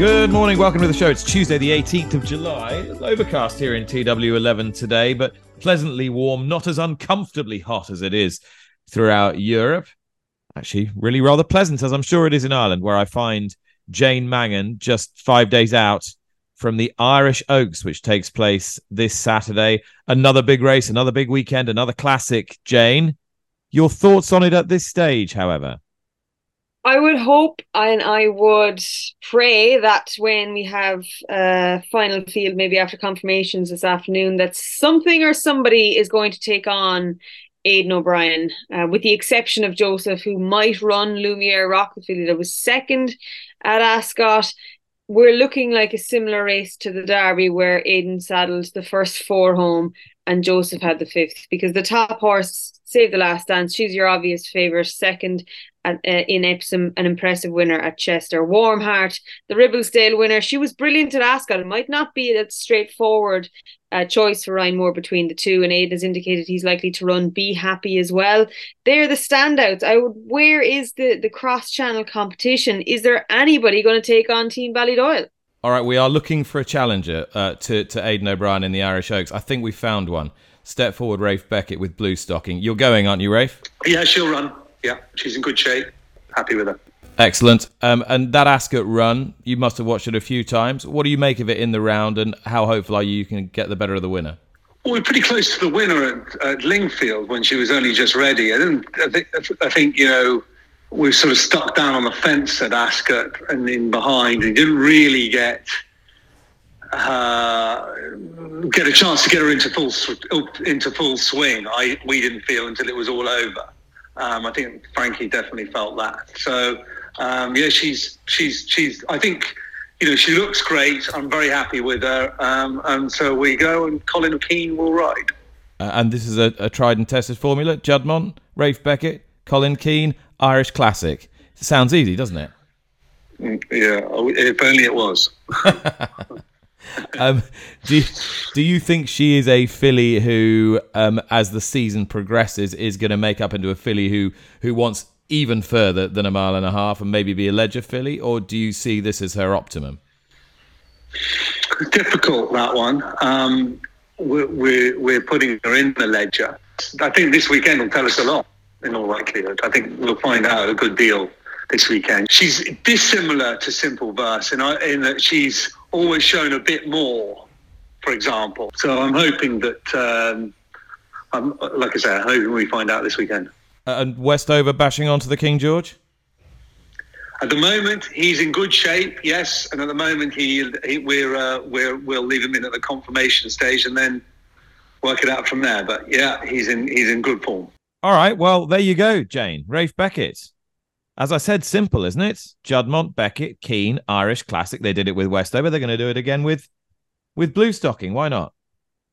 Good morning, welcome to the show. It's Tuesday, the 18th of July. It's overcast here in TW11 today, but pleasantly warm, not as uncomfortably hot as it is throughout Europe. Actually, really rather pleasant, as I'm sure it is in Ireland, where I find Jane Mangan just five days out from the Irish Oaks, which takes place this Saturday. Another big race, another big weekend, another classic. Jane, your thoughts on it at this stage, however? I would hope and I would pray that when we have a final field, maybe after confirmations this afternoon, that something or somebody is going to take on Aidan O'Brien, uh, with the exception of Joseph, who might run Lumiere Rock, the filly that was second at Ascot. We're looking like a similar race to the Derby where Aidan saddled the first four home and Joseph had the fifth because the top horse Savethelastdance. She's your obvious favourite. Second at, uh, in Epsom, an impressive winner at Chester. Warm Heart, the Ribblesdale winner. She was brilliant at Ascot. It might not be a straightforward uh, choice for Ryan Moore between the two, and Aid has indicated he's likely to run Be Happy as well. They're the standouts. I would. Where is the the cross channel competition? Is there anybody going to take on Team Ballydoyle? All right, we are looking for a challenger uh, to to Aidan O'Brien in the Irish Oaks. I think we found one. Step forward, Rafe Beckett with Bluestocking. You're going, aren't you, Rafe? Yeah, she'll run. Yeah, she's in good shape. Happy with her. Excellent. Um, and that Ascot run, you must have watched it a few times. What do you make of it in the round, and how hopeful are you you can get the better of the winner? Well, we're pretty close to the winner at, at Lingfield when she was only just ready. I didn't. I think. I think you know we sort of stuck down on the fence at Ascot and in behind, and didn't really get uh, get a chance to get her into full into full swing. I we didn't feel until it was all over. Um, I think Frankie definitely felt that. So um, yeah, she's she's she's. I think you know she looks great. I'm very happy with her, um, and so we go. And Colin Keane will ride. Uh, and this is a, a, tried and tested formula. Juddmonte, Rafe Beckett, Colin Keane, Irish Classic. It sounds easy, doesn't it? Mm, yeah, if only it was. um, do you, do you think she is a filly who, um, as the season progresses, is going to make up into a filly who who wants even further than a mile and a half and maybe be a Leger filly, or do you see this as her optimum? Difficult that one. Um, we're, we're, we're putting her in the Leger. I think this weekend will tell us a lot. In all likelihood, I think we'll find out a good deal this weekend. She's dissimilar to Simple Verse in, in that she's always shown a bit more, for example. So I'm hoping that, um, I'm, like I say, I'm hoping we find out this weekend. Uh, and Westover bashing onto the King George? At the moment, he's in good shape, yes. And at the moment, he, he we're, uh, we're we'll leave him in at the confirmation stage and then work it out from there. But yeah, he's in he's in good form. All right, well there you go, Jane Rafe Beckett. As I said, simple, isn't it? Juddmonte, Beckett, Keane, Irish Classic. They did it with Westover. They're going to do it again with with Bluestocking. Why not?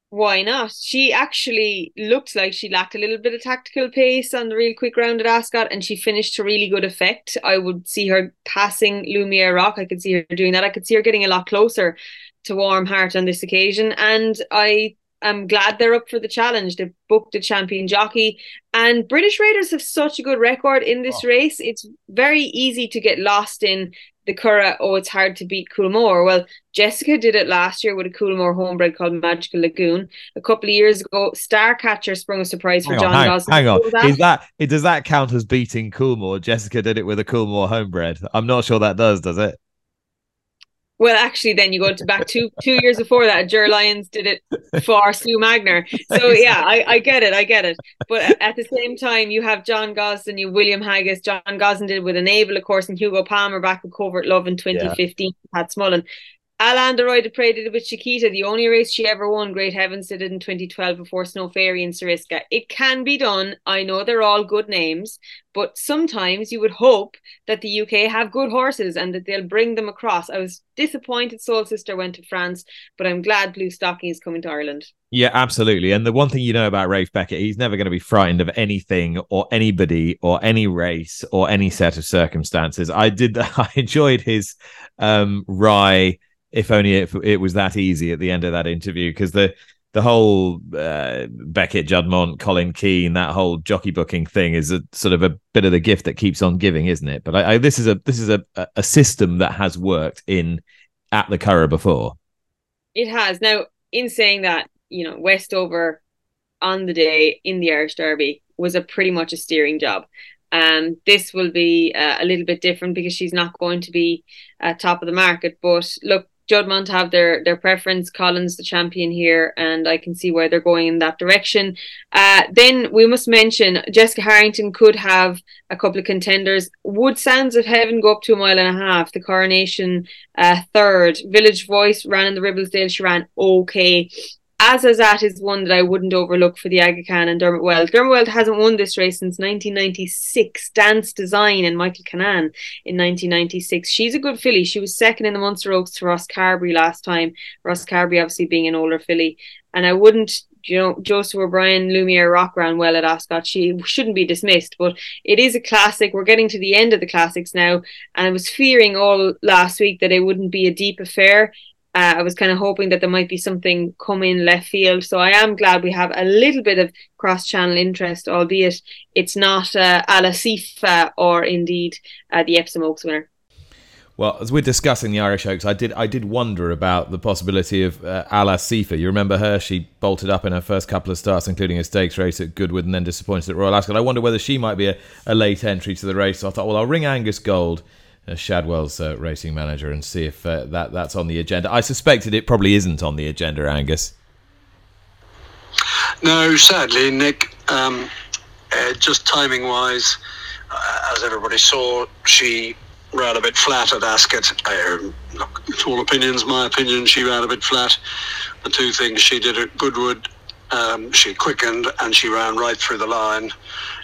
Why not? She actually looked like she lacked a little bit of tactical pace on the real quick round at Ascot, and she finished to really good effect. I would see her passing Lumiere Rock. I could see her doing that. I could see her getting a lot closer to Warm Heart on this occasion, and I I'm glad they're up for the challenge. They've booked a champion jockey, and British Raiders have such a good record in this oh. race. It's very easy to get lost in the Curragh, oh, it's hard to beat Coolmore. Well, Jessica did it last year with a Coolmore homebred called Magical Lagoon. A couple of years ago, Starcatcher sprung a surprise for hang John hang, Gosden. Hang on, that? is that does that count as beating Coolmore? Jessica did it with a Coolmore homebred. I'm not sure that does. Does it? Well, actually, then you go to back two two years before that. Ger Lyons did it for Sue Magnier. So yeah, I, I get it, I get it. But at the same time, you have John Gosden, you William Haggas. John Gosden did with Enable, of course, and Hugo Palmer back with Covert Love in 2015. Yeah. Pat Smullen. Alain de Roy it with Chicquita, the only race she ever won. Great Heavens did it in 2012 before Snow Fairy and Sariska. It can be done. I know they're all good names, but sometimes you would hope that the UK have good horses and that they'll bring them across. I was disappointed Soul Sister went to France, but I'm glad Bluestocking is coming to Ireland. Yeah, absolutely. And the one thing you know about Rafe Beckett, he's never going to be frightened of anything or anybody or any race or any set of circumstances. I did, I enjoyed his um, wry, if only it, it was that easy at the end of that interview, because the the whole uh, Beckett, Juddmonte, Colin Keane, that whole jockey booking thing is a sort of a bit of the gift that keeps on giving, isn't it? But I, I, this is a this is a a system that has worked in at the Curragh before. It has. Now, in saying that, you know, Westover on the day in the Irish Derby was a pretty much a steering job. Um, this will be uh, a little bit different because she's not going to be uh, top of the market. But look, Juddmonte have their their preference. Colin's the champion here, and I can see why they're going in that direction. Uh, then we must mention Jessica Harrington could have a couple of contenders. Would Sands of Heaven go up to a mile and a half? The Coronation uh, third. Village Voice ran in the Ribblesdale. She ran okay. Azazat is one that I wouldn't overlook for the Aga Khan and Dermot Weld. Dermot Weld hasn't won this race since 1996. Dance Design and Michael Kinane in 1996. She's a good filly. She was second in the Munster Oaks to Ross Carberry last time. Ross Carberry obviously being an older filly. And I wouldn't, you know, Joseph O'Brien, Lumiere Rock ran well at Ascot. She shouldn't be dismissed, but it is a classic. We're getting to the end of the classics now. And I was fearing all last week that it wouldn't be a deep affair. Uh, I was kind of hoping that there might be something come in left field. So I am glad we have a little bit of cross channel interest, albeit it's not uh, Al Asifah or indeed uh, the Epsom Oaks winner. Well, as we're discussing the Irish Oaks, I did I did wonder about the possibility of uh, Ala. You remember her? She bolted up in her first couple of starts, including a stakes race at Goodwood, and then disappointed at Royal Ascot. I wonder whether she might be a, a late entry to the race. So I thought, well, I'll ring Angus Gold Shadwell's uh, racing manager and see if uh, that that's on the agenda. I suspected it probably isn't on the agenda, Angus. No, sadly, Nick. Um, uh, just timing wise, uh, as everybody saw, she ran a bit flat at Ascot. Uh, look, it's all opinions. My opinion, she ran a bit flat. The two things she did at Goodwood, um, she quickened and she ran right through the line,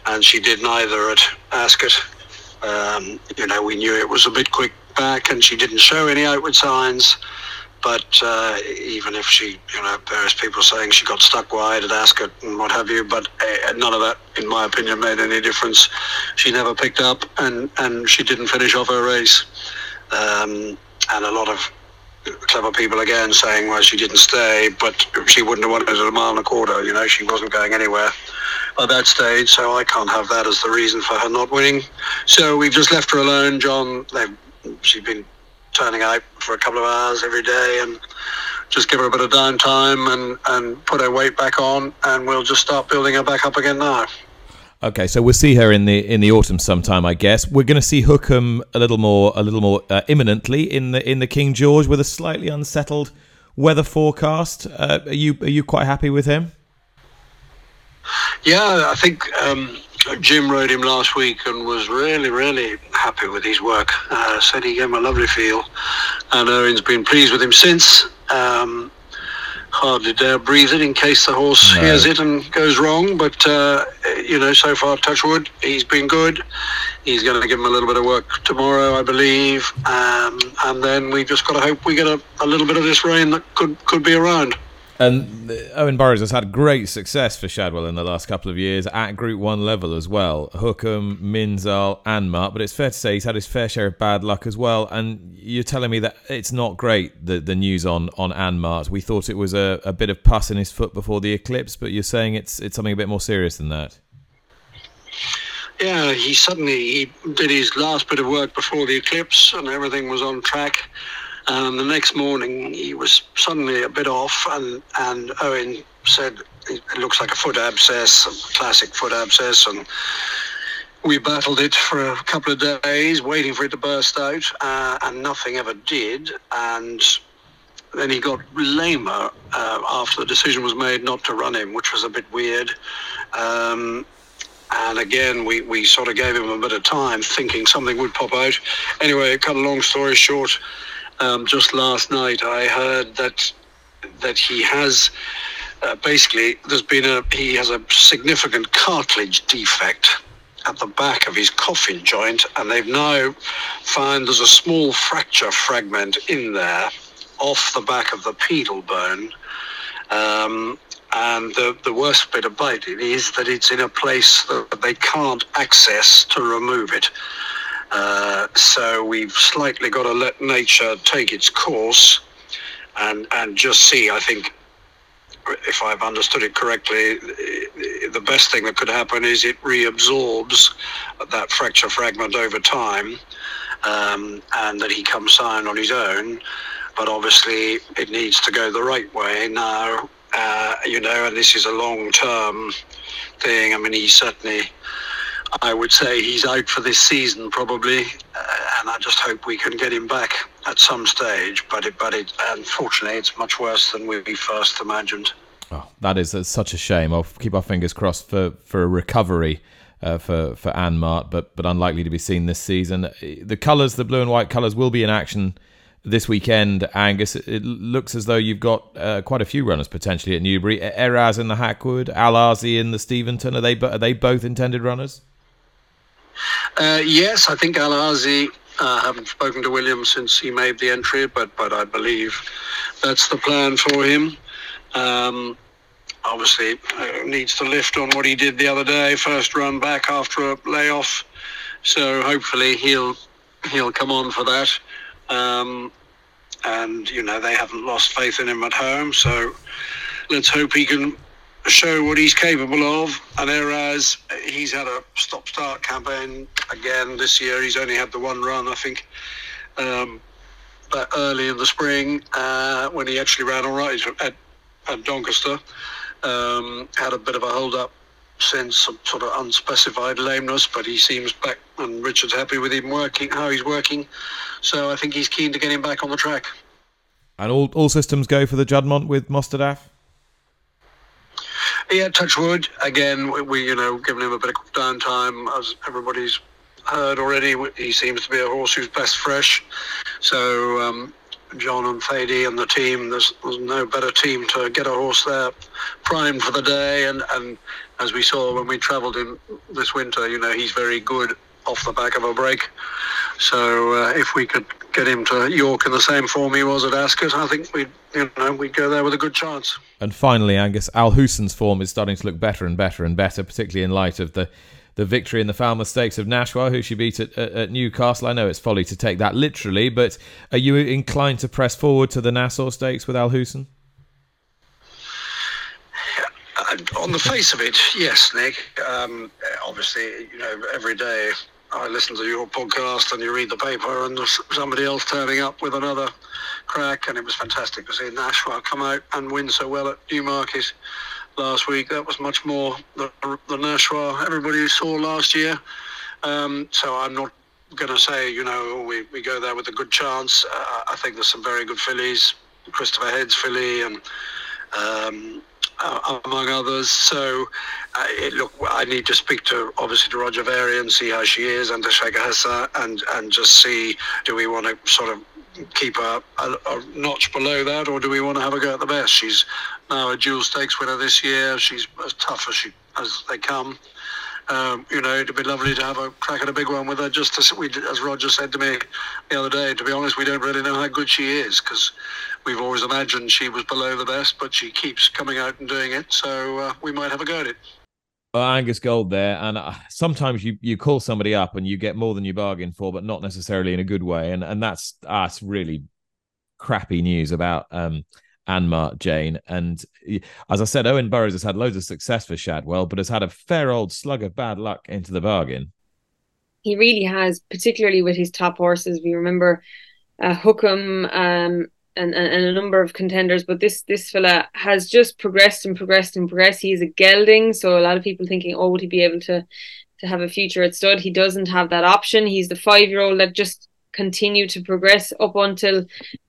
and she did neither at Ascot. Um, you know, we knew it was a bit quick back, and she didn't show any outward signs. But uh, even if she, you know, various people saying she got stuck wide at Ascot and what have you, but uh, none of that, in my opinion, made any difference. She never picked up, and and she didn't finish off her race. Um, and a lot of clever people again saying, well, she didn't stay, but she wouldn't have wanted a mile and a quarter. You know, she wasn't going anywhere at that stage, so I can't have that as the reason for her not winning. So we've just left her alone, John. She's been turning out for a couple of hours every day, and just give her a bit of downtime and and put her weight back on, and we'll just start building her back up again now. Okay, so we'll see her in the in the autumn sometime, I guess. We're going to see Hukum a little more a little more uh, imminently in the in the King George with a slightly unsettled weather forecast. Uh, are you are you quite happy with him? Yeah, I think um, Jim rode him last week and was really, really happy with his work. Uh, said he gave him a lovely feel, and Owen's been pleased with him since. Um, hardly dare breathe it in case the horse no. hears it and goes wrong. But uh, you know, so far, touchwood, he's been good. He's going to give him a little bit of work tomorrow, I believe, um, and then we've just got to hope we get a, a little bit of this rain that could could be around. And Owen Burrows has had great success for Shadwell in the last couple of years at Group 1 level as well. Hukum, Minzaal, and Anmaat. But it's fair to say he's had his fair share of bad luck as well. And you're telling me that it's not great, the, the news on, on Anmaat. We thought it was a, a bit of pus in his foot before the eclipse, but you're saying it's, it's something a bit more serious than that. Yeah, he suddenly he did his last bit of work before the eclipse and everything was on track and the next morning, he was suddenly a bit off, and, and Owen said it looks like a foot abscess, a classic foot abscess, and we battled it for a couple of days, waiting for it to burst out, uh, and nothing ever did. And then he got lamer uh, after the decision was made not to run him, which was a bit weird. Um, and again, we, we sort of gave him a bit of time, thinking something would pop out. Anyway, cut a long story short, um, just last night I heard that that he has uh, basically there's been a he has a significant cartilage defect at the back of his coffin joint, and they've now found there's a small fracture fragment in there off the back of the pedal bone. Um, And the, the worst bit about it is that it's in a place that they can't access to remove it. Uh, so we've slightly got to let nature take its course and, and just see, I think, if I've understood it correctly, the best thing that could happen is it reabsorbs that fracture fragment over time um, and that he comes down on his own. But obviously, it needs to go the right way now, uh, you know, and this is a long term thing. I mean, he certainly. I would say he's out for this season probably, uh, and I just hope we can get him back at some stage. But it, but it, unfortunately, it's much worse than we first imagined. Oh, that is uh, such a shame. I'll keep our fingers crossed for for a recovery uh, for for Anmaat, but but unlikely to be seen this season. The colours, the blue and white colours, will be in action this weekend. Angus, it looks as though you've got uh, quite a few runners potentially at Newbury. Eraz in the Hackwood, Al Aasy in the Steventon. Are they are they both intended runners? Uh, yes, I think Al Aasy. I uh, haven't spoken to William since he made the entry, but but I believe that's the plan for him. Um, obviously needs to lift on what he did the other day, first run back after a layoff. So hopefully he'll he'll come on for that. Um, and you know they haven't lost faith in him at home, so let's hope he can show what he's capable of. And Eraz he's had a stop-start campaign again this year. He's only had the one run, I think. Um, early in the spring, uh, when he actually ran all right at, at Doncaster, um, had a bit of a hold up since some sort of unspecified lameness, but he seems back, and Richard's happy with him working, how he's working. So I think he's keen to get him back on the track. And all, all systems go for the Juddmonte with Mostahdaf? Yeah, touch wood. Again, we, we, you know, given him a bit of downtime, as everybody's heard already, he seems to be a horse who's best fresh. So um, John and Thady and the team. There's, there's no better team to get a horse there primed for the day. And, and as we saw when we travelled in this winter, you know, he's very good off the back of a break. So uh, if we could get him to York in the same form he was at Ascot, I think we'd you know we'd go there with a good chance. And finally, Angus Al Husun's form is starting to look better and better and better, particularly in light of the the victory in the Falmouth Stakes of Nashwa, who she beat at, at, at, Newcastle. I know it's folly to take that literally, but are you inclined to press forward to the Nassau Stakes with Al Husun? On the face of it, yes, Nick. Um, obviously, you know, every day I listen to your podcast and you read the paper, and there's somebody else turning up with another crack, and it was fantastic to see Nashwa come out and win so well at Newmarket last week. That was much more the, the Nashwa everybody saw last year. Um, so I'm not going to say, you know, we, we go there with a good chance. Uh, I think there's some very good fillies, Christopher Head's filly and um, uh, among others. So, uh, it, look, I need to speak to obviously to Roger Varian and see how she is, and to Sheikha Hissa, and and just see do we want to sort of keep a, a, a, notch below that, or do we want to have a go at the best? She's now a dual stakes winner this year. She's as tough as she as they come. Um, you know, it'd be lovely to have a crack at a big one with her. Just as we, as Roger said to me the other day, to be honest, we don't really know how good she is because we've always imagined she was below the best, but she keeps coming out and doing it. So uh, we might have a go at it. Angus Gold there, and uh, sometimes you you call somebody up and you get more than you bargain for, but not necessarily in a good way, and and that's that's really crappy news about um Anmaat Jane. And as I said, Owen Burrows has had loads of success for Shadwell, but has had a fair old slug of bad luck into the bargain. He really has, particularly with his top horses. We remember uh, Hukum um, and, and, and, a number of contenders, but this this fella has just progressed and progressed and progressed. He is a gelding, so a lot of people thinking, oh, would he be able to to have a future at stud? He doesn't have that option. He's the five year old that just continued to progress up until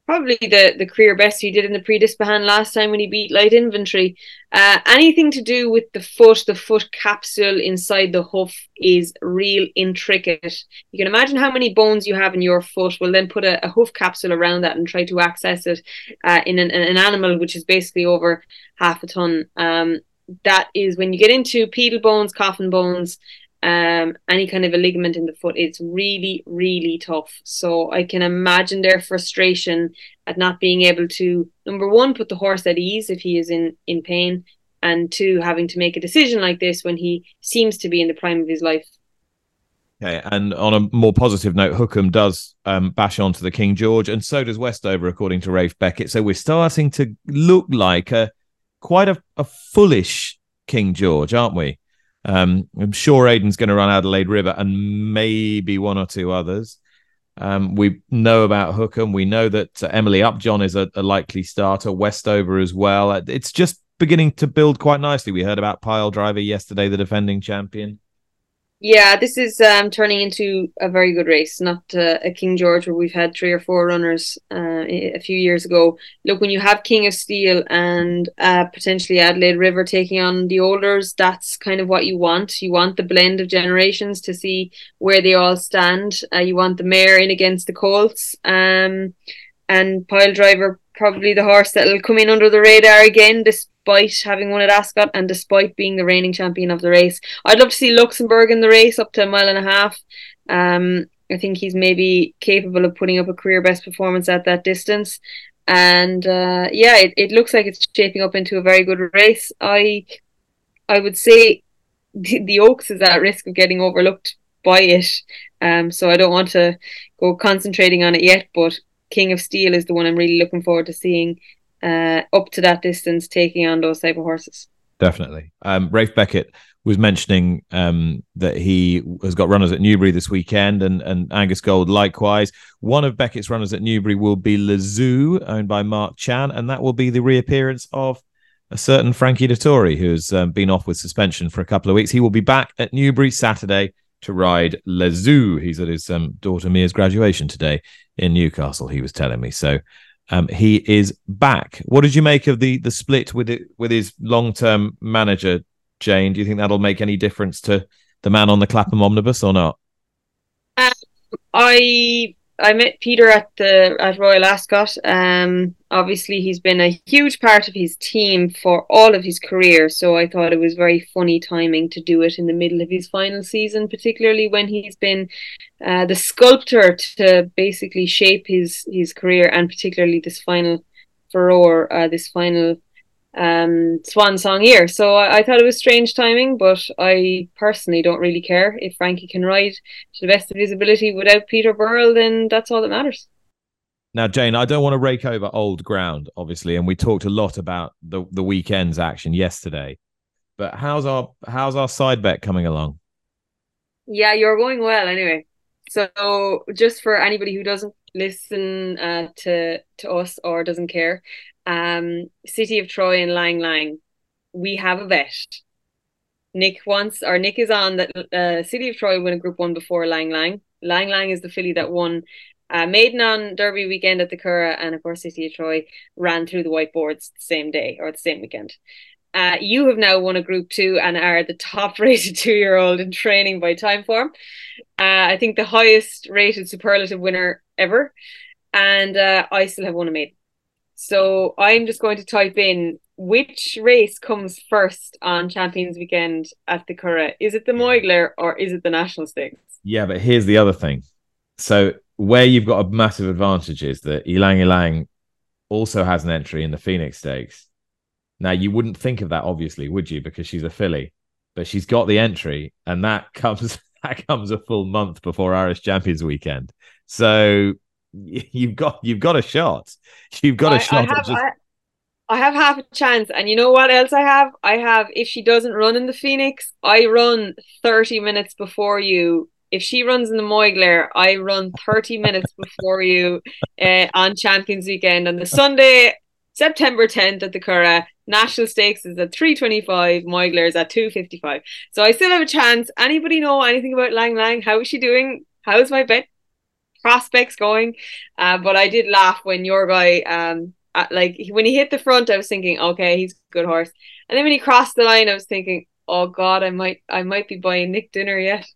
probably the the career best he did in the Prix d'Ispahan last time when he beat light infantry. Uh, anything to do with the foot, the foot capsule inside the hoof is real intricate. You can imagine how many bones you have in your foot. We'll then put a, a hoof capsule around that and try to access it uh, in an, an, animal which is basically over half a ton. Um, that is when you get into pedal bones, coffin bones, um, any kind of a ligament in the foot, it's really, really tough. So I can imagine their frustration at not being able to, number one, put the horse at ease if he is in, in pain, and two, having to make a decision like this when he seems to be in the prime of his life. Okay, and on a more positive note, Hukum does um, bash onto the King George, and so does Westover, according to Rafe Beckett. So we're starting to look like a quite a, a foolish King George, aren't we? Um, I'm sure Aidan's going to run Adelaide River and maybe one or two others. Um, we know about Hukum. We know that uh, Emily Upjohn is a, a, likely starter, Westover as well. It's just beginning to build quite nicely. We heard about Pyledriver yesterday, the defending champion. Yeah, this is um, turning into a very good race, not uh, a King George where we've had three or four runners uh, a few years ago. Look, when you have King of Steel and uh, potentially Adelaide River taking on the Olders, that's kind of what you want. You want the blend of generations to see where they all stand. Uh, you want the mare in against the Colts. Um, and Pyledriver probably the horse that'll come in under the radar again, this despite having won at Ascot and despite being the reigning champion of the race. I'd love to see Luxembourg in the race up to a mile and a half. Um, I think he's maybe capable of putting up a career best performance at that distance. And uh, yeah, it, it looks like it's shaping up into a very good race. I I would say the, the Oaks is at risk of getting overlooked by it. Um, so I don't want to go concentrating on it yet, but King of Steel is the one I'm really looking forward to seeing uh, up to that distance taking on those type of horses. Definitely. Um, Rafe Beckett was mentioning um, that he has got runners at Newbury this weekend and, and Angus Gold likewise. One of Beckett's runners at Newbury will be Lezoo, owned by Marc Chan, and that will be the reappearance of a certain Frankie Dettori, who's um, been off with suspension for a couple of weeks. He will be back at Newbury Saturday to ride Lezoo. He's at his um, daughter Mia's graduation today in Newcastle, he was telling me. So um, he is back. What did you make of the the split with it with his long term manager, Jane? Do you think that'll make any difference to the man on the Clapham omnibus or not? Um, I I met Peter at the at Royal Ascot. Um, obviously, he's been a huge part of his team for all of his career. So I thought it was very funny timing to do it in the middle of his final season, particularly when he's been uh, the sculptor to basically shape his his career, and particularly this final furore, uh, this final um, swan song year. So I, I, thought it was strange timing, but I personally don't really care if Frankie can ride to the best of his ability without Peter Burrell. Then that's all that matters. Now, Jane, I don't want to rake over old ground, obviously, and we talked a lot about the the weekend's action yesterday. But how's our how's our side bet coming along? Yeah, you're going well anyway. So just for anybody who doesn't listen uh, to to us or doesn't care, um, City of Troy and Ylang Ylang, we have a bet. Nick wants, or Nick is on that uh, City of Troy win a Group One before Ylang Ylang. Ylang Ylang is the filly that won uh, maiden on Derby weekend at the Curragh, and of course City of Troy ran through the whiteboards the same day or the same weekend. Uh, you have now won a Group Two and are the top rated two year old in training by Timeform. Uh, I think the highest rated superlative winner ever, and uh, I still have won a maiden. So I'm just going to type in which race comes first on Champions Weekend at the Curragh. Is it the Moyglare or is it the National Stakes? Yeah, but here's the other thing. So where you've got a massive advantage is that Ylang Ylang also has an entry in the Phoenix Stakes. Now you wouldn't think of that, obviously, would you? Because she's a filly, but she's got the entry, and that comes that comes a full month before Irish Champions Weekend. So you've got you've got a shot. You've got a shot. I have, just... I, I have half a chance, and you know what else I have? I have if she doesn't run in the Phoenix, I run thirty minutes before you. If she runs in the Moyglare, I run thirty minutes before you uh, on Champions Weekend on the Sunday, September tenth at the Curragh. National Stakes is at 325, Moyglare is at 255. So I still have a chance. Anybody know anything about Ylang Ylang? How is she doing? How's my bet prospects going. Uh, but I did laugh when your guy, um, at, like when he hit the front, I was thinking, okay, he's a good horse. And then when he crossed the line, I was thinking, oh God, I might, I might be buying Nick dinner yet.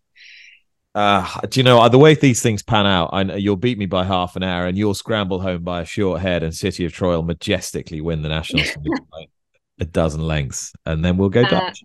Uh, do you know the way these things pan out? I, you'll beat me by half an hour, and you'll scramble home by a short head, and City of Troy will majestically win the national a dozen lengths, and then we'll go uh, Dutch.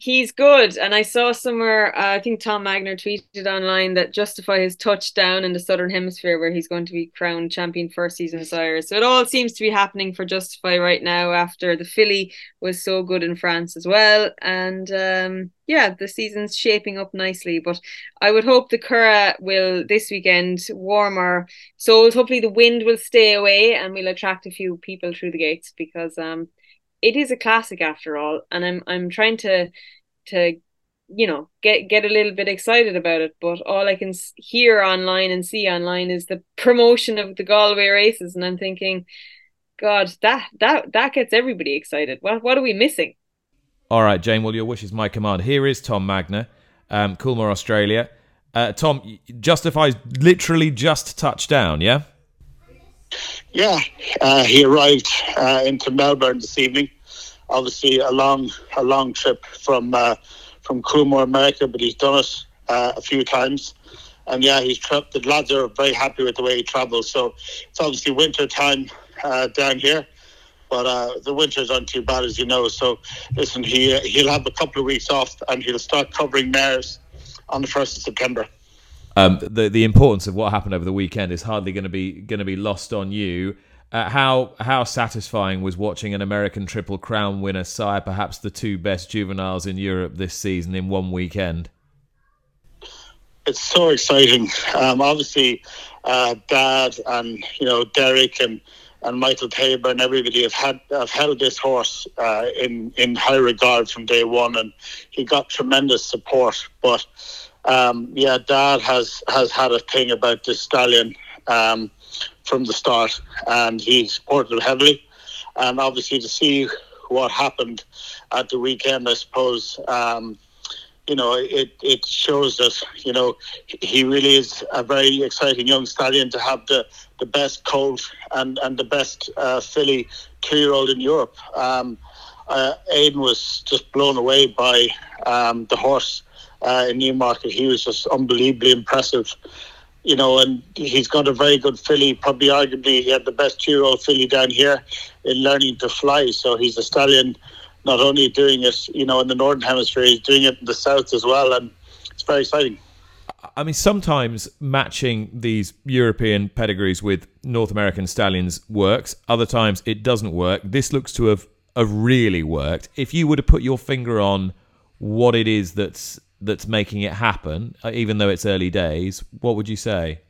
He's good. And I saw somewhere, uh, I think Tom Magnier tweeted online that justify his touchdown in the Southern Hemisphere where he's going to be crowned champion first season sire. So it all seems to be happening for Justify right now after the filly was so good in France as well. And um, yeah, the season's shaping up nicely. But I would hope the Curragh will this weekend warmer souls. Hopefully the wind will stay away and we'll attract a few people through the gates because um it is a classic after all, and I'm I'm trying to to you know get get a little bit excited about it but all i can hear online and see online is the promotion of the galway races and i'm thinking god that that that gets everybody excited. What what are we missing? All right jane well your wish is my command. Here is tom magnier um coolmore australia. Uh, tom justifies literally just touched down yeah yeah, uh, he arrived uh, into Melbourne this evening. Obviously, a long, a long trip from uh, from Coolmore, America, but he's done it uh, a few times. And yeah, he's tra- the lads are very happy with the way he travels. So it's obviously winter time uh, down here, but uh, the winters aren't too bad, as you know. So listen, he he'll have a couple of weeks off, and he'll start covering mares on the first of September um, the the importance of what happened over the weekend is hardly going to be going to be lost on you. Uh, how how satisfying was watching an American Triple Crown winner sire perhaps the two best juveniles in Europe this season in one weekend? It's so exciting. Um, obviously, uh, Dad and you know Derek and and Michael Tabor and everybody have had have held this horse uh, in in high regard from day one, and he got tremendous support. But um, yeah, Dad has has had a thing about this stallion um, from the start, and he supported heavily. And obviously, to see what happened at the weekend, I suppose. Um, you know, it, it shows that, you know, he really is a very exciting young stallion to have the, the best colt and, and the best uh, filly two year old in Europe. Um, uh, Aidan was just blown away by um, the horse uh, in Newmarket. He was just unbelievably impressive. You know, and he's got a very good filly. Probably, arguably, he had the best two-year-old filly down here in learning to fly. So he's a stallion, not only doing it, you know, in the northern hemisphere, he's doing it in the south as well, and it's very exciting. I mean, sometimes matching these European pedigrees with North American stallions works. Other times it doesn't work. This looks to have, have really worked. If you were to put your finger on what it is that's that's making it happen, uh, even though it's early days, what would you say?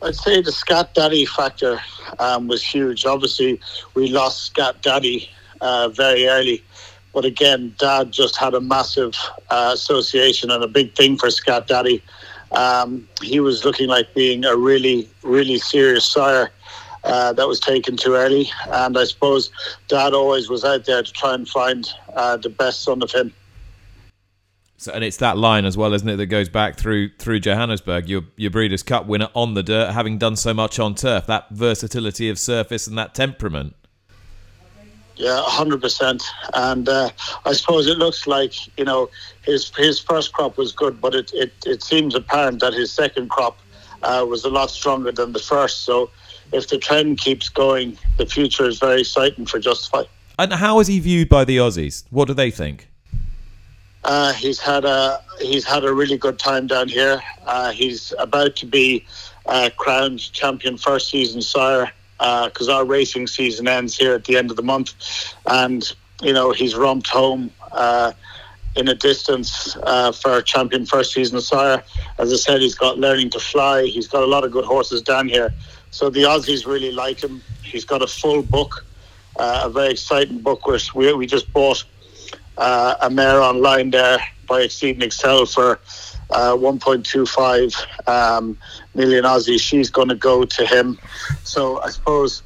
I'd say the Scat Daddy factor um, was huge. Obviously, we lost Scat Daddy uh, very early, but again, Dad just had a massive uh, association and a big thing for Scat Daddy. Um, he was looking like being a really, really serious sire. Uh, that was taken too early, and I suppose Dad always was out there to try and find uh, the best son of him. So, and it's that line as well, isn't it, that goes back through through Johannesburg. Your your Breeders' Cup winner on the dirt, having done so much on turf. That versatility of surface and that temperament. Yeah, hundred percent. And uh, I suppose it looks like you know his his first crop was good, but it it, it seems apparent that his second crop uh, was a lot stronger than the first. So if the trend keeps going, the future is very exciting for Justify. And how is he viewed by the Aussies? What do they think? Uh, he's had a he's had a really good time down here. Uh, he's about to be uh, crowned champion first season sire because uh, our racing season ends here at the end of the month, and you know he's romped home uh, in a distance uh, for champion first season sire. As I said, he's got learning to fly. He's got a lot of good horses down here, so the Aussies really like him. He's got a full book, a very exciting book. Which we we just bought uh, a mare online there by Exceed And Excel for uh, 1.25 um, million Aussie. She's going to go to him. So I suppose,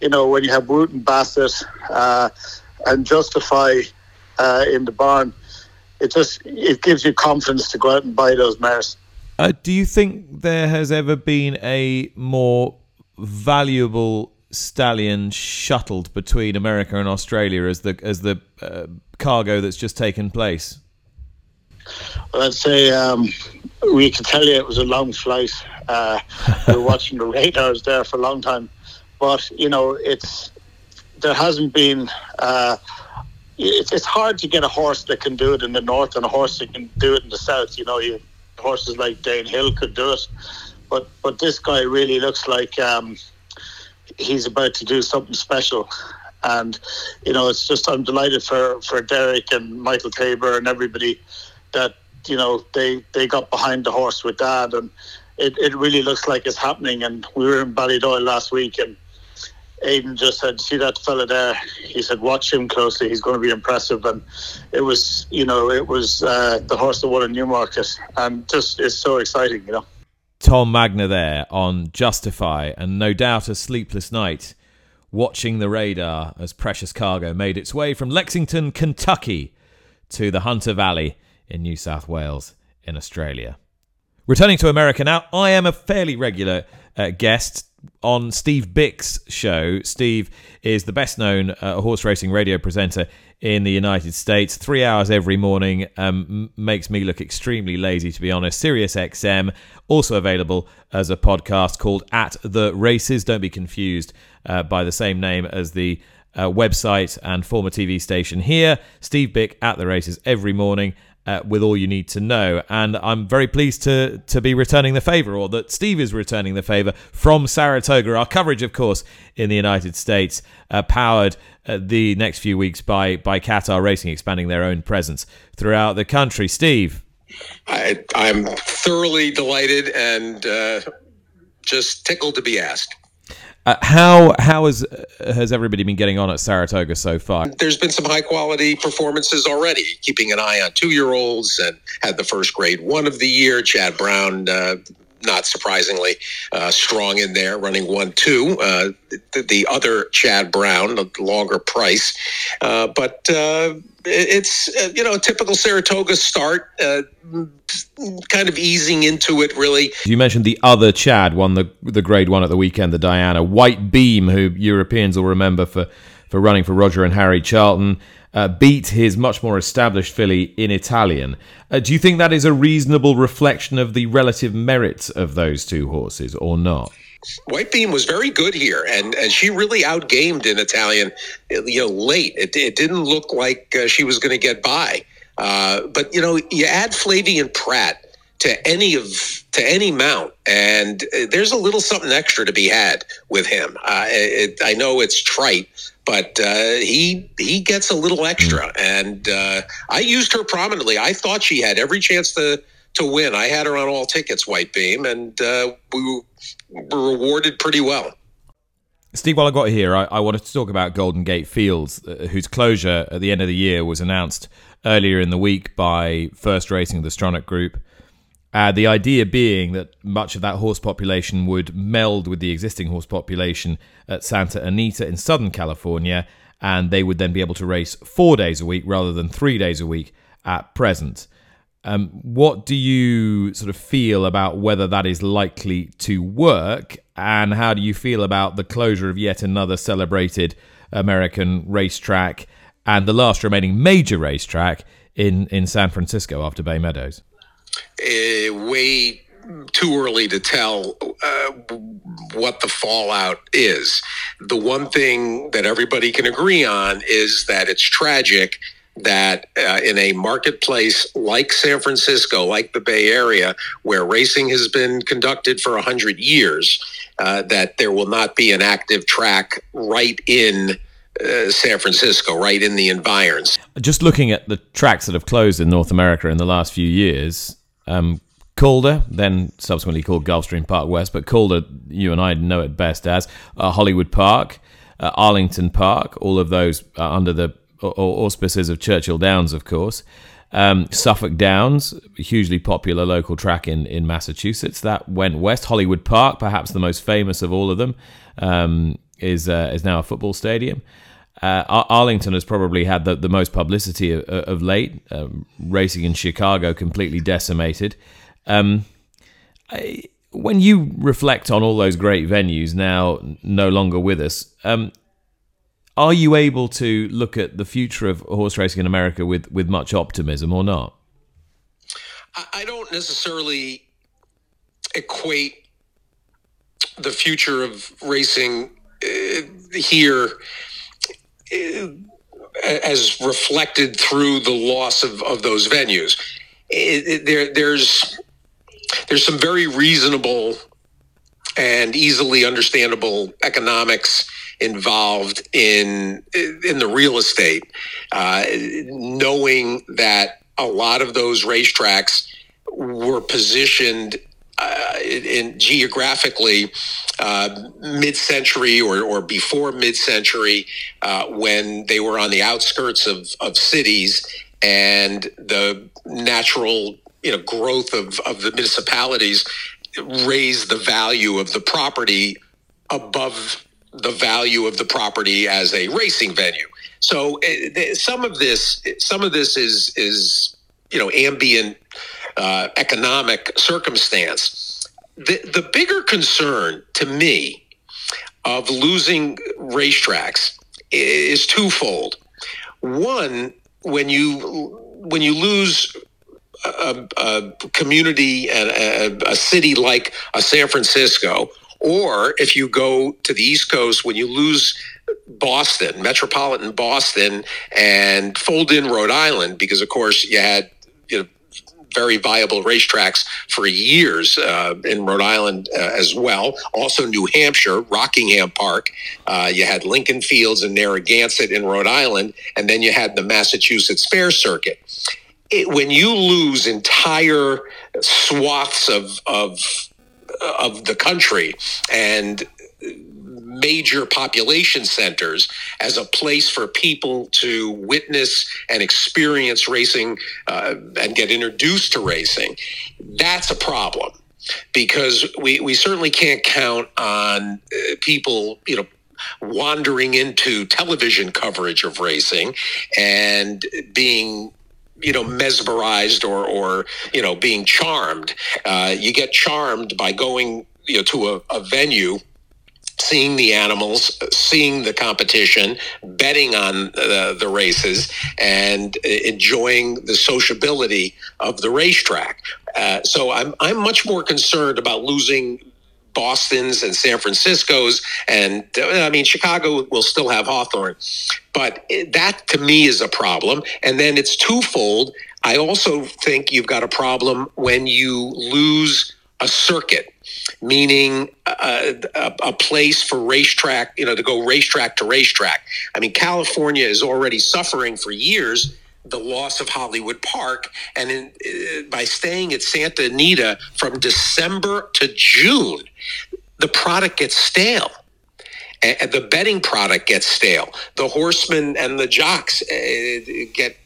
you know, when you have Wootton Bassett uh, and Justify uh, in the barn, it just it gives you confidence to go out and buy those mares. Uh, do you think there has ever been a more valuable stallion shuttled between America and Australia as the as the uh, cargo that's just taken place? Well, I'd say um, we can tell you it was a long flight. Uh, we were watching the radars there for a long time, but you know it's there hasn't been uh, it's, it's hard to get a horse that can do it in the north and a horse that can do it in the south. You know, you, horses like Danehill could do it, but but this guy really looks like um, he's about to do something special. And you know, it's just I'm delighted for for Derek and Michael Tabor and everybody that you know they they got behind the horse with Dad, and it, it really looks like it's happening. And we were in Ballydoyle last week, and Aidan just said, "See that fella there?" He said, "Watch him closely. He's going to be impressive." And it was, you know, it was uh, the horse that won in Newmarket, and just it's so exciting, you know. Tom Magnier there on Justify, and no doubt a sleepless night watching the radar as Precious Cargo made its way from Lexington, Kentucky, to the Hunter Valley in New South Wales in Australia. Returning to America now, I am a fairly regular uh, guest on Steve Byk's show. Steve is the best known uh, horse racing radio presenter in the United States. Three hours every morning um, makes me look extremely lazy, to be honest. Sirius XM, also available as a podcast called At the Races. Don't be confused uh, by the same name as the uh, website and former TV station here. Steve Byk at the races every morning uh, with all you need to know. And I'm very pleased to to be returning the favour, or that Steve is returning the favour from Saratoga. Our coverage, of course, in the United States, uh, powered uh, the next few weeks by by Qatar Racing, expanding their own presence throughout the country. Steve, I, am thoroughly delighted and uh, just tickled to be asked. Uh, how how has has everybody been getting on at Saratoga so far? There's been some high quality performances already. Keeping an eye on two year olds and had the first grade one of the year. Chad Brown uh, not surprisingly, uh, strong in there, running one two. Uh, the, the, other Chad Brown, the longer price, uh, but uh, it's uh, you know a typical Saratoga start. Uh, kind of easing into it, really. You mentioned the other Chad won the the grade one at the weekend, the Diana White Beam, who Europeans will remember for for running for Roger and Harry Charlton uh, beat his much more established filly in Italian. Uh, do you think that is a reasonable reflection of the relative merits of those two horses, or not? White Beam was very good here, and, and she really outgamed in Italian. You know, late it, it didn't look like uh, she was going to get by. Uh, but you know, you add Flavien Prat to any of to any mount, and uh, there's a little something extra to be had with him. Uh, it, I know it's trite, but uh, he he gets a little extra, and uh, I used her prominently. I thought she had every chance to to win. I had her on all tickets, White Beam, and uh, we were rewarded pretty well. Steve, while I got here, I, I, wanted to talk about Golden Gate Fields, uh, whose closure at the end of the year was announced earlier in the week by First Racing, the Stronach Group. Uh, the idea being that much of that horse population would meld with the existing horse population at Santa Anita in Southern California, and they would then be able to race four days a week rather than three days a week at present. Um, what do you sort of feel about whether that is likely to work, and how do you feel about the closure of yet another celebrated American racetrack and the last remaining major racetrack in, in San Francisco after Bay Meadows? uh, way too early to tell uh, what the fallout is. The one thing that everybody can agree on is that it's tragic that uh, in a marketplace like San Francisco, like the Bay Area, where racing has been conducted for 100 years, uh, that there will not be an active track right in uh, San Francisco, right in the environs. Just looking at the tracks that have closed in North America in the last few years, um, Calder, then subsequently called Gulfstream Park West, but Calder, you and I know it best as uh, Hollywood Park, uh, Arlington Park, all of those uh, under the auspices of Churchill Downs, of course. Um, Suffolk Downs, hugely popular local track in, in Massachusetts, that went west. Hollywood Park, perhaps the most famous of all of them, um, is uh, is now a football stadium. Uh, Arlington has probably had the, the most publicity of, of late. Um, racing in Chicago completely decimated. Um, I, when you reflect on all those great venues now no longer with us, um, are you able to look at the future of horse racing in America with, with much optimism or not? I don't necessarily equate the future of racing uh, here as reflected through the loss of, of those venues. It, it, there, there's there's some very reasonable and easily understandable economics involved in in the real estate, uh, knowing that a lot of those racetracks were positioned uh, in, geographically uh, mid-century or, or before mid-century uh, when they were on the outskirts of, of cities and the natural you know growth of, of the municipalities raised the value of the property above the value of the property as a racing venue. So uh, some of this, some of this is is you know ambient uh, economic circumstance. The the bigger concern to me of losing racetracks is twofold. One, when you when you lose a, a community and a, a, city like a San Francisco or if you go to the East Coast, when you lose Boston, metropolitan Boston, and fold in Rhode Island, because of course you had you know, very viable racetracks for years uh, in Rhode Island uh, as well. Also, New Hampshire, Rockingham Park. Uh, you had Lincoln Fields and Narragansett in Rhode Island, and then you had the Massachusetts Fair Circuit. It, when you lose entire swaths of, of of the country and major population centers as a place for people to witness and experience racing uh, and get introduced to racing, that's a problem because we, we certainly can't count on uh, people, you know, wandering into television coverage of racing and being you know mesmerized or or you know being charmed uh, you get charmed by going you know to a, a venue seeing the animals, seeing the competition, betting on the races, and enjoying the sociability of the racetrack. Uh, so I'm I'm much more concerned about losing Boston's and San Francisco's, and I mean Chicago will still have Hawthorne, but that to me is a problem. And then it's twofold. I also think you've got a problem when you lose a circuit, meaning a, a, a, place for racetrack, you know, to go racetrack to racetrack. I mean, California is already suffering for years the loss of Hollywood Park, and in, uh, by staying at Santa Anita from December to June, the product gets stale. And the betting product gets stale. The horsemen and the jocks uh, get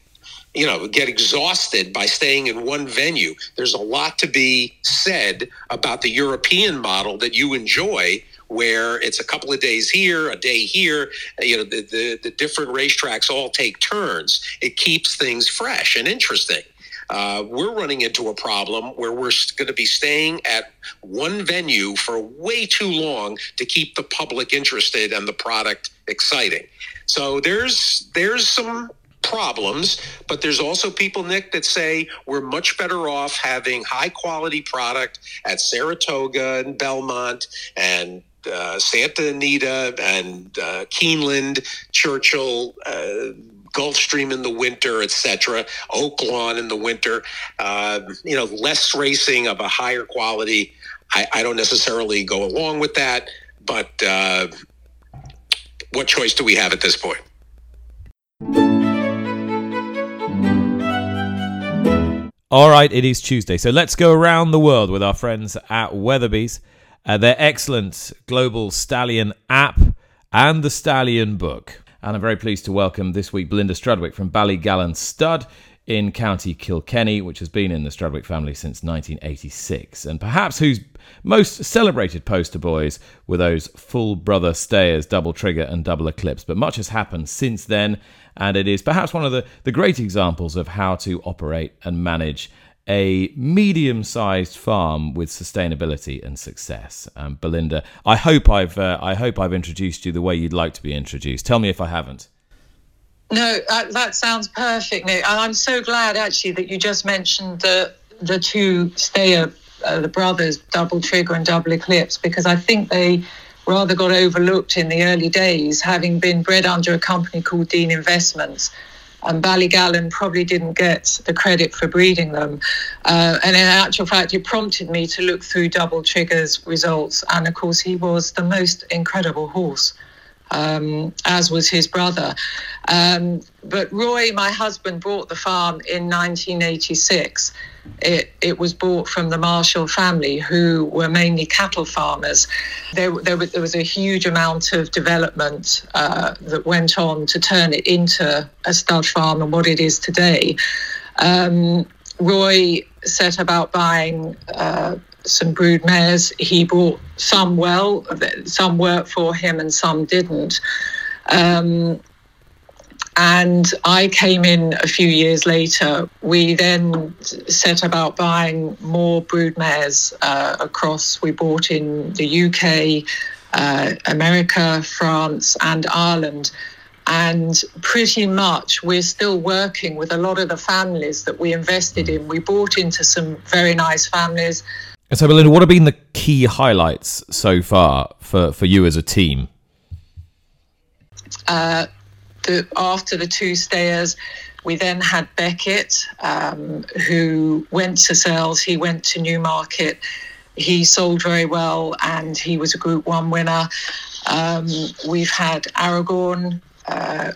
you know get exhausted by staying in one venue there's a lot to be said about the european model that you enjoy where it's a couple of days here, a day here. You know, the, the, the different racetracks all take turns. It keeps things fresh and interesting. Uh, we're running into a problem where we're going to be staying at one venue for way too long to keep the public interested and the product exciting. So there's there's some problems, but there's also people, Nick, that say we're much better off having high quality product at Saratoga and Belmont and uh, Santa Anita and uh, Keeneland, Churchill, uh, Gulfstream in the winter, etc. Oaklawn in the winter. Uh, you know, less racing of a higher quality. I, I don't necessarily go along with that, but uh, what choice do we have at this point? All right, it is Tuesday, so let's go around the world with our friends at Weatherbys uh, their excellent Global Stallion app, and the Stallion book. And I'm very pleased to welcome this week Belinda Strudwick from Ballygallon Stud in County Kilkenny, which has been in the Strudwick family since 1986. And perhaps whose most celebrated poster boys were those full brother stayers, Double Trigger and Double Eclipse. But much has happened since then, and it is perhaps one of the, the great examples of how to operate and manage a medium sized farm with sustainability and success. Um, Belinda, I hope I've uh, I hope I've introduced you the way you'd like to be introduced. Tell me if I haven't. No, uh, that sounds perfect, Nick. And I'm so glad actually that you just mentioned the the two stayer uh, the brothers, Double Trigger and Double Eclipse, because I think they rather got overlooked in the early days, having been bred under a company called Dean Investments. And Ballygallon probably didn't get the credit for breeding them. Uh, and in actual fact, it prompted me to look through Double Trigger's results. And of course, he was the most incredible horse um, as was his brother. Um, but Roy, my husband, bought the farm in 1986. It, it was bought from the Marshall family, who were mainly cattle farmers. There, there, there was a huge amount of development uh, that went on to turn it into a stud farm and what it is today. Um, Roy set about buying uh, some brood mares. He bought some well, some worked for him and some didn't. Um, and I came in a few years later. We then set about buying more brood mares uh, across. We bought in the UK, uh, America, France, and Ireland. And pretty much we're still working with a lot of the families that we invested in. We bought into some very nice families. And so, Belinda, what have been the key highlights so far for, for you as a team? Uh, the, after the two stayers, we then had Beckett, um, who went to sales. He went to Newmarket. He sold very well, and he was a Group One winner. Um, we've had Aragorn, uh,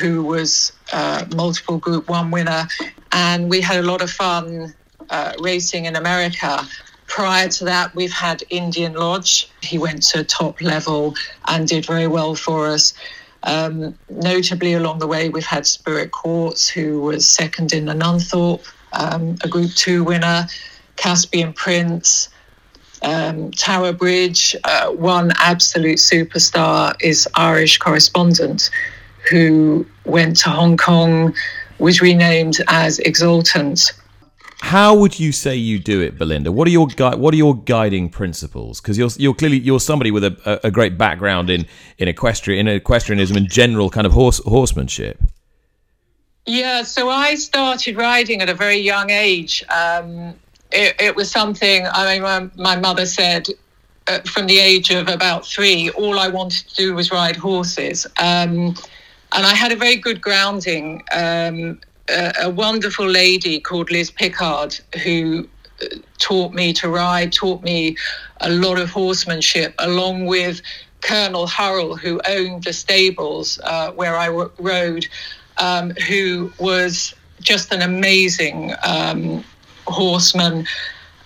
who was uh, multiple Group One winner, and we had a lot of fun uh, racing in America. Prior to that, we've had Indian Lodge. He went to top level and did very well for us. Um, notably, along the way, we've had Spirit Quartz, who was second in the Nunthorpe, um, a Group Two winner, Caspian Prince, um, Tower Bridge. Uh, one absolute superstar is Irish Correspondent, who went to Hong Kong, was renamed as Exultant how would you say you do it, Belinda? What are your gui- what are your guiding principles? Because you're you're clearly you're somebody with a, a great background in in equestrian in equestrianism and general kind of horse horsemanship. Yeah, so I started riding at a very young age. Um, it, it, was something. I mean, my, my mother said uh, from the age of about three, all I wanted to do was ride horses. Um, and I had a very good grounding. Um, a, wonderful lady called Liz Pickard who uh, taught me to ride, taught me a lot of horsemanship, along with Colonel Hurrell, who owned the stables uh, where I w- rode, um, who was just an amazing um, horseman.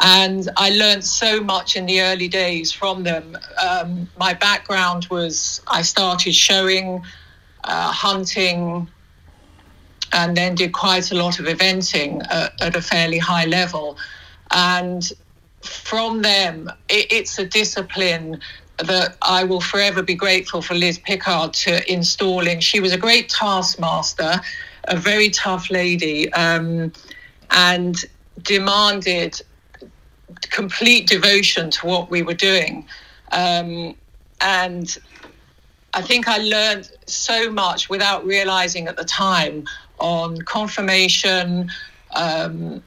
And I learned so much in the early days from them. Um, my background was I started showing, uh, hunting, and then did quite a lot of eventing at, a fairly high level. And from them, it, it's a discipline that I will forever be grateful for Liz Pickard to installing. She was a great taskmaster, a very tough lady, um, and demanded complete devotion to what we were doing. Um, and I think I learned so much without realizing at the time on conformation, um,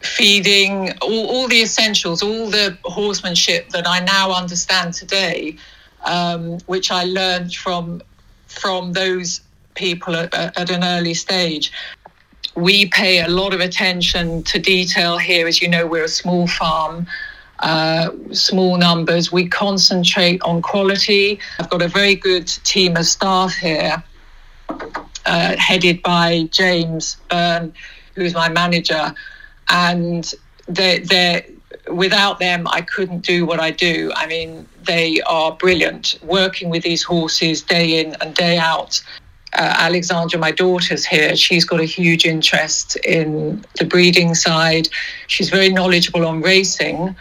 feeding, all, all, the essentials, all the horsemanship that I now understand today, um, which I learned from from those people at, at, an early stage. We pay a lot of attention to detail here. As you know, we're a small farm. Uh, small numbers. We concentrate on quality. I've got a very good team of staff here uh, headed by James Byrne, who's my manager, and they they without them I couldn't do what I do. I mean, they are brilliant working with these horses day in and day out. Uh, Alexandra, my daughter's here. She's got a huge interest in the breeding side. She's very knowledgeable on racing,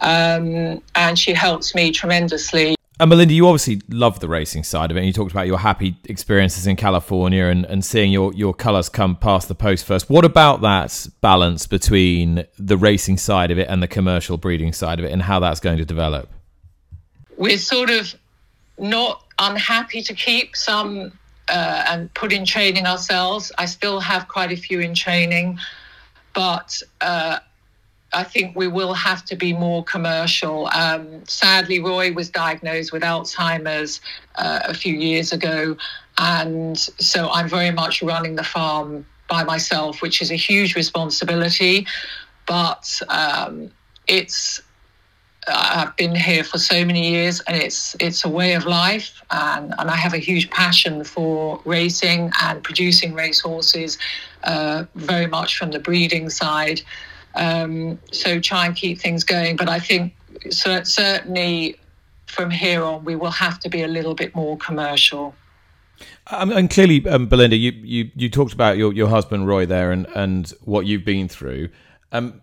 um, and she helps me tremendously and Belinda, you obviously love the racing side of it. And you talked about your happy experiences in California and, and seeing your, your colours come past the post first. What about that balance between the racing side of it and the commercial breeding side of it and how that's going to develop? We're sort of not unhappy to keep some uh, and put in training ourselves. I still have quite a few in training, but uh, I think we will have to be more commercial. Um, sadly, Roy was diagnosed with Alzheimer's uh, a few years ago, and so I'm very much running the farm by myself, which is a huge responsibility. But um, it's I've been here for so many years, and it's it's a way of life, and, and I have a huge passion for racing and producing racehorses, uh, very much from the breeding side. Um, so try and keep things going, but I think so, certainly from here on we will have to be a little bit more commercial. Um, and clearly, um, Belinda, you, you you talked about your, your husband Roy there and, and what you've been through. Um,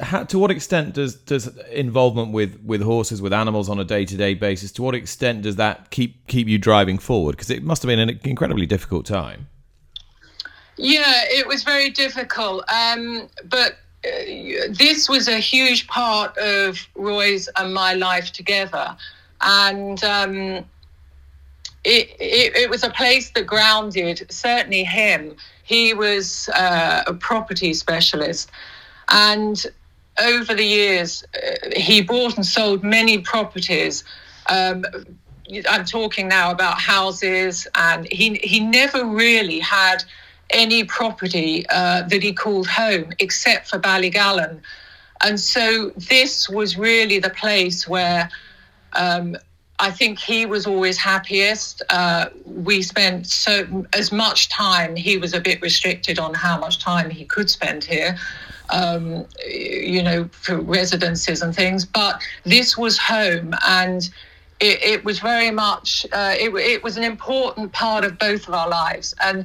how, to what extent does does involvement with, with horses, with animals on a day to day basis, to what extent does that keep keep you driving forward? Because it must have been an incredibly difficult time. Yeah, it was very difficult. Um, but this was a huge part of Roy's and my life together, and. Um, it, it, it, was a place that grounded certainly him. He was uh, a property specialist, and over the years, uh, he bought and sold many properties. Um, I'm talking now about houses, and he he never really had any property uh, that he called home except for Ballygallon, and so this was really the place where. Um, I think he was always happiest. Uh, we spent so as much time. He was a bit restricted on how much time he could spend here, um, you know, for residences and things. But this was home, and it, it was very much. Uh, it, it was an important part of both of our lives, and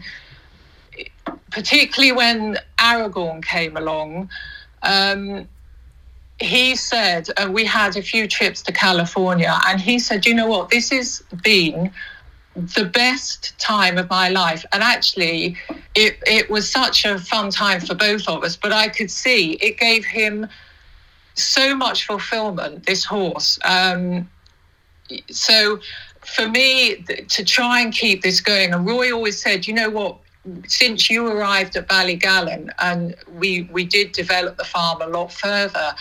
particularly when Aragorn came along. Um, he said, uh, we had a few trips to California, and he said, you know what, this has been the best time of my life. And actually, it, it was such a fun time for both of us, but I could see it gave him so much fulfillment, this horse. Um, so for me, to try and keep this going, and Roy always said, you know what, since you arrived at Ballygallon and we, we did develop the farm a lot further,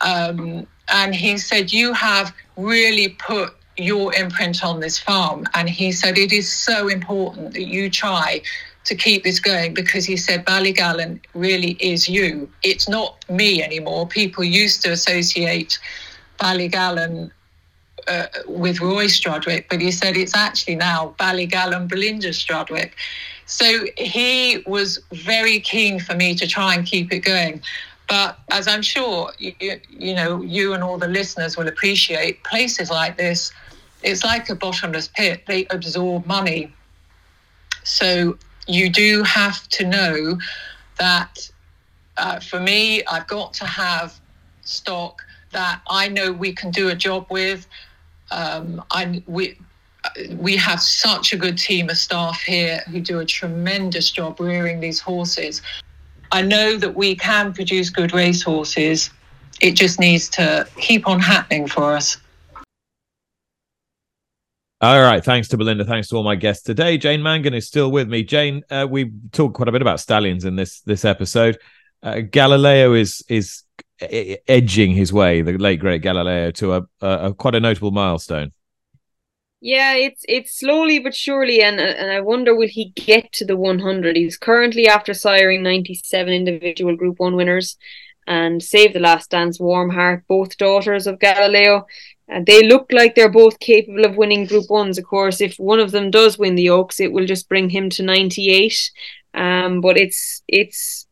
um, and he said, You have really put your imprint on this farm. And he said, It is so important that you try to keep this going because he said, Ballygallon really is you. It's not me anymore. People used to associate Ballygallon uh, with Roy Strudwick, but he said it's actually now Ballygallon Belinda Strudwick. So he was very keen for me to try and keep it going. But as I'm sure you, you know, you and all the listeners will appreciate, places like this, it's like a bottomless pit. They absorb money. So you do have to know that uh, for me, I've got to have stock that I know we can do a job with. Um, I we we have such a good team of staff here who do a tremendous job rearing these horses. I know that we can produce good racehorses. It just needs to keep on happening for us. All right. Thanks to Belinda. Thanks to all my guests today. Jane Mangan is still with me. Jane, uh, we talked quite a bit about stallions in this this episode. Uh, Galileo is is edging his way, the late great Galileo, to a, a, a quite a notable milestone. Yeah, it's it's slowly but surely, and and I wonder will he get to the 100? He's currently after siring 97 individual Group One winners, and Savethelastdance, Warm Heart, both daughters of Galileo, and they look like they're both capable of winning Group Ones. Of course, if one of them does win the Oaks, it will just bring him to 98. Um, but it's it's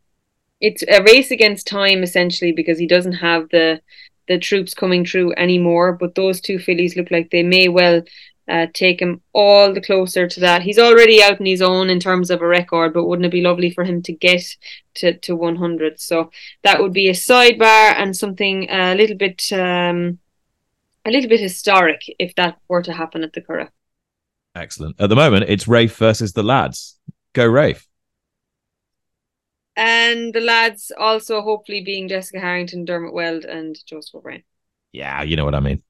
it's a race against time essentially because he doesn't have the the troops coming through anymore. But those two fillies look like they may well uh, take him all the closer to that. He's already out in his own in terms of a record, but wouldn't it be lovely for him to get to, to 100? So that would be a sidebar and something a little bit um, a little bit historic if that were to happen at the Curragh. Excellent. At the moment, it's Rafe versus the lads. Go Rafe. And the lads also hopefully being Jessica Harrington, Dermot Weld, and Joseph O'Brien. Yeah, you know what I mean.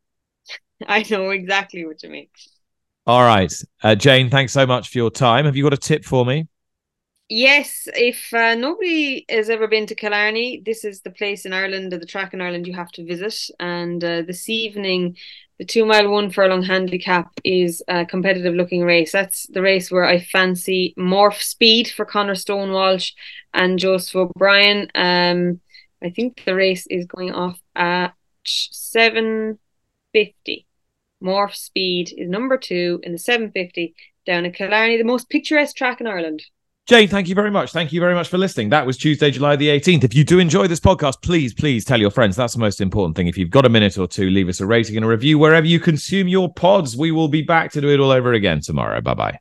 I know exactly what you mean. All right. Uh, Jane, thanks so much for your time. Have you got a tip for me? Yes, if uh, nobody has ever been to Killarney, this is the place in Ireland, the track in Ireland you have to visit. And uh, this evening, the two mile one furlong handicap is a competitive looking race. That's the race where I fancy Morph Speed for Conor Stone-Walsh and Joseph O'Brien. Um, I think the race is going off at seven fifty. Morph Speed is number two in the seven fifty down in Killarney, the most picturesque track in Ireland. Jane, thank you very much. Thank you very much for listening. That was Tuesday, July the 18th. If you do enjoy this podcast, please, please tell your friends. That's the most important thing. If you've got a minute or two, leave us a rating and a review wherever you consume your pods. We will be back to do it all over again tomorrow. Bye bye.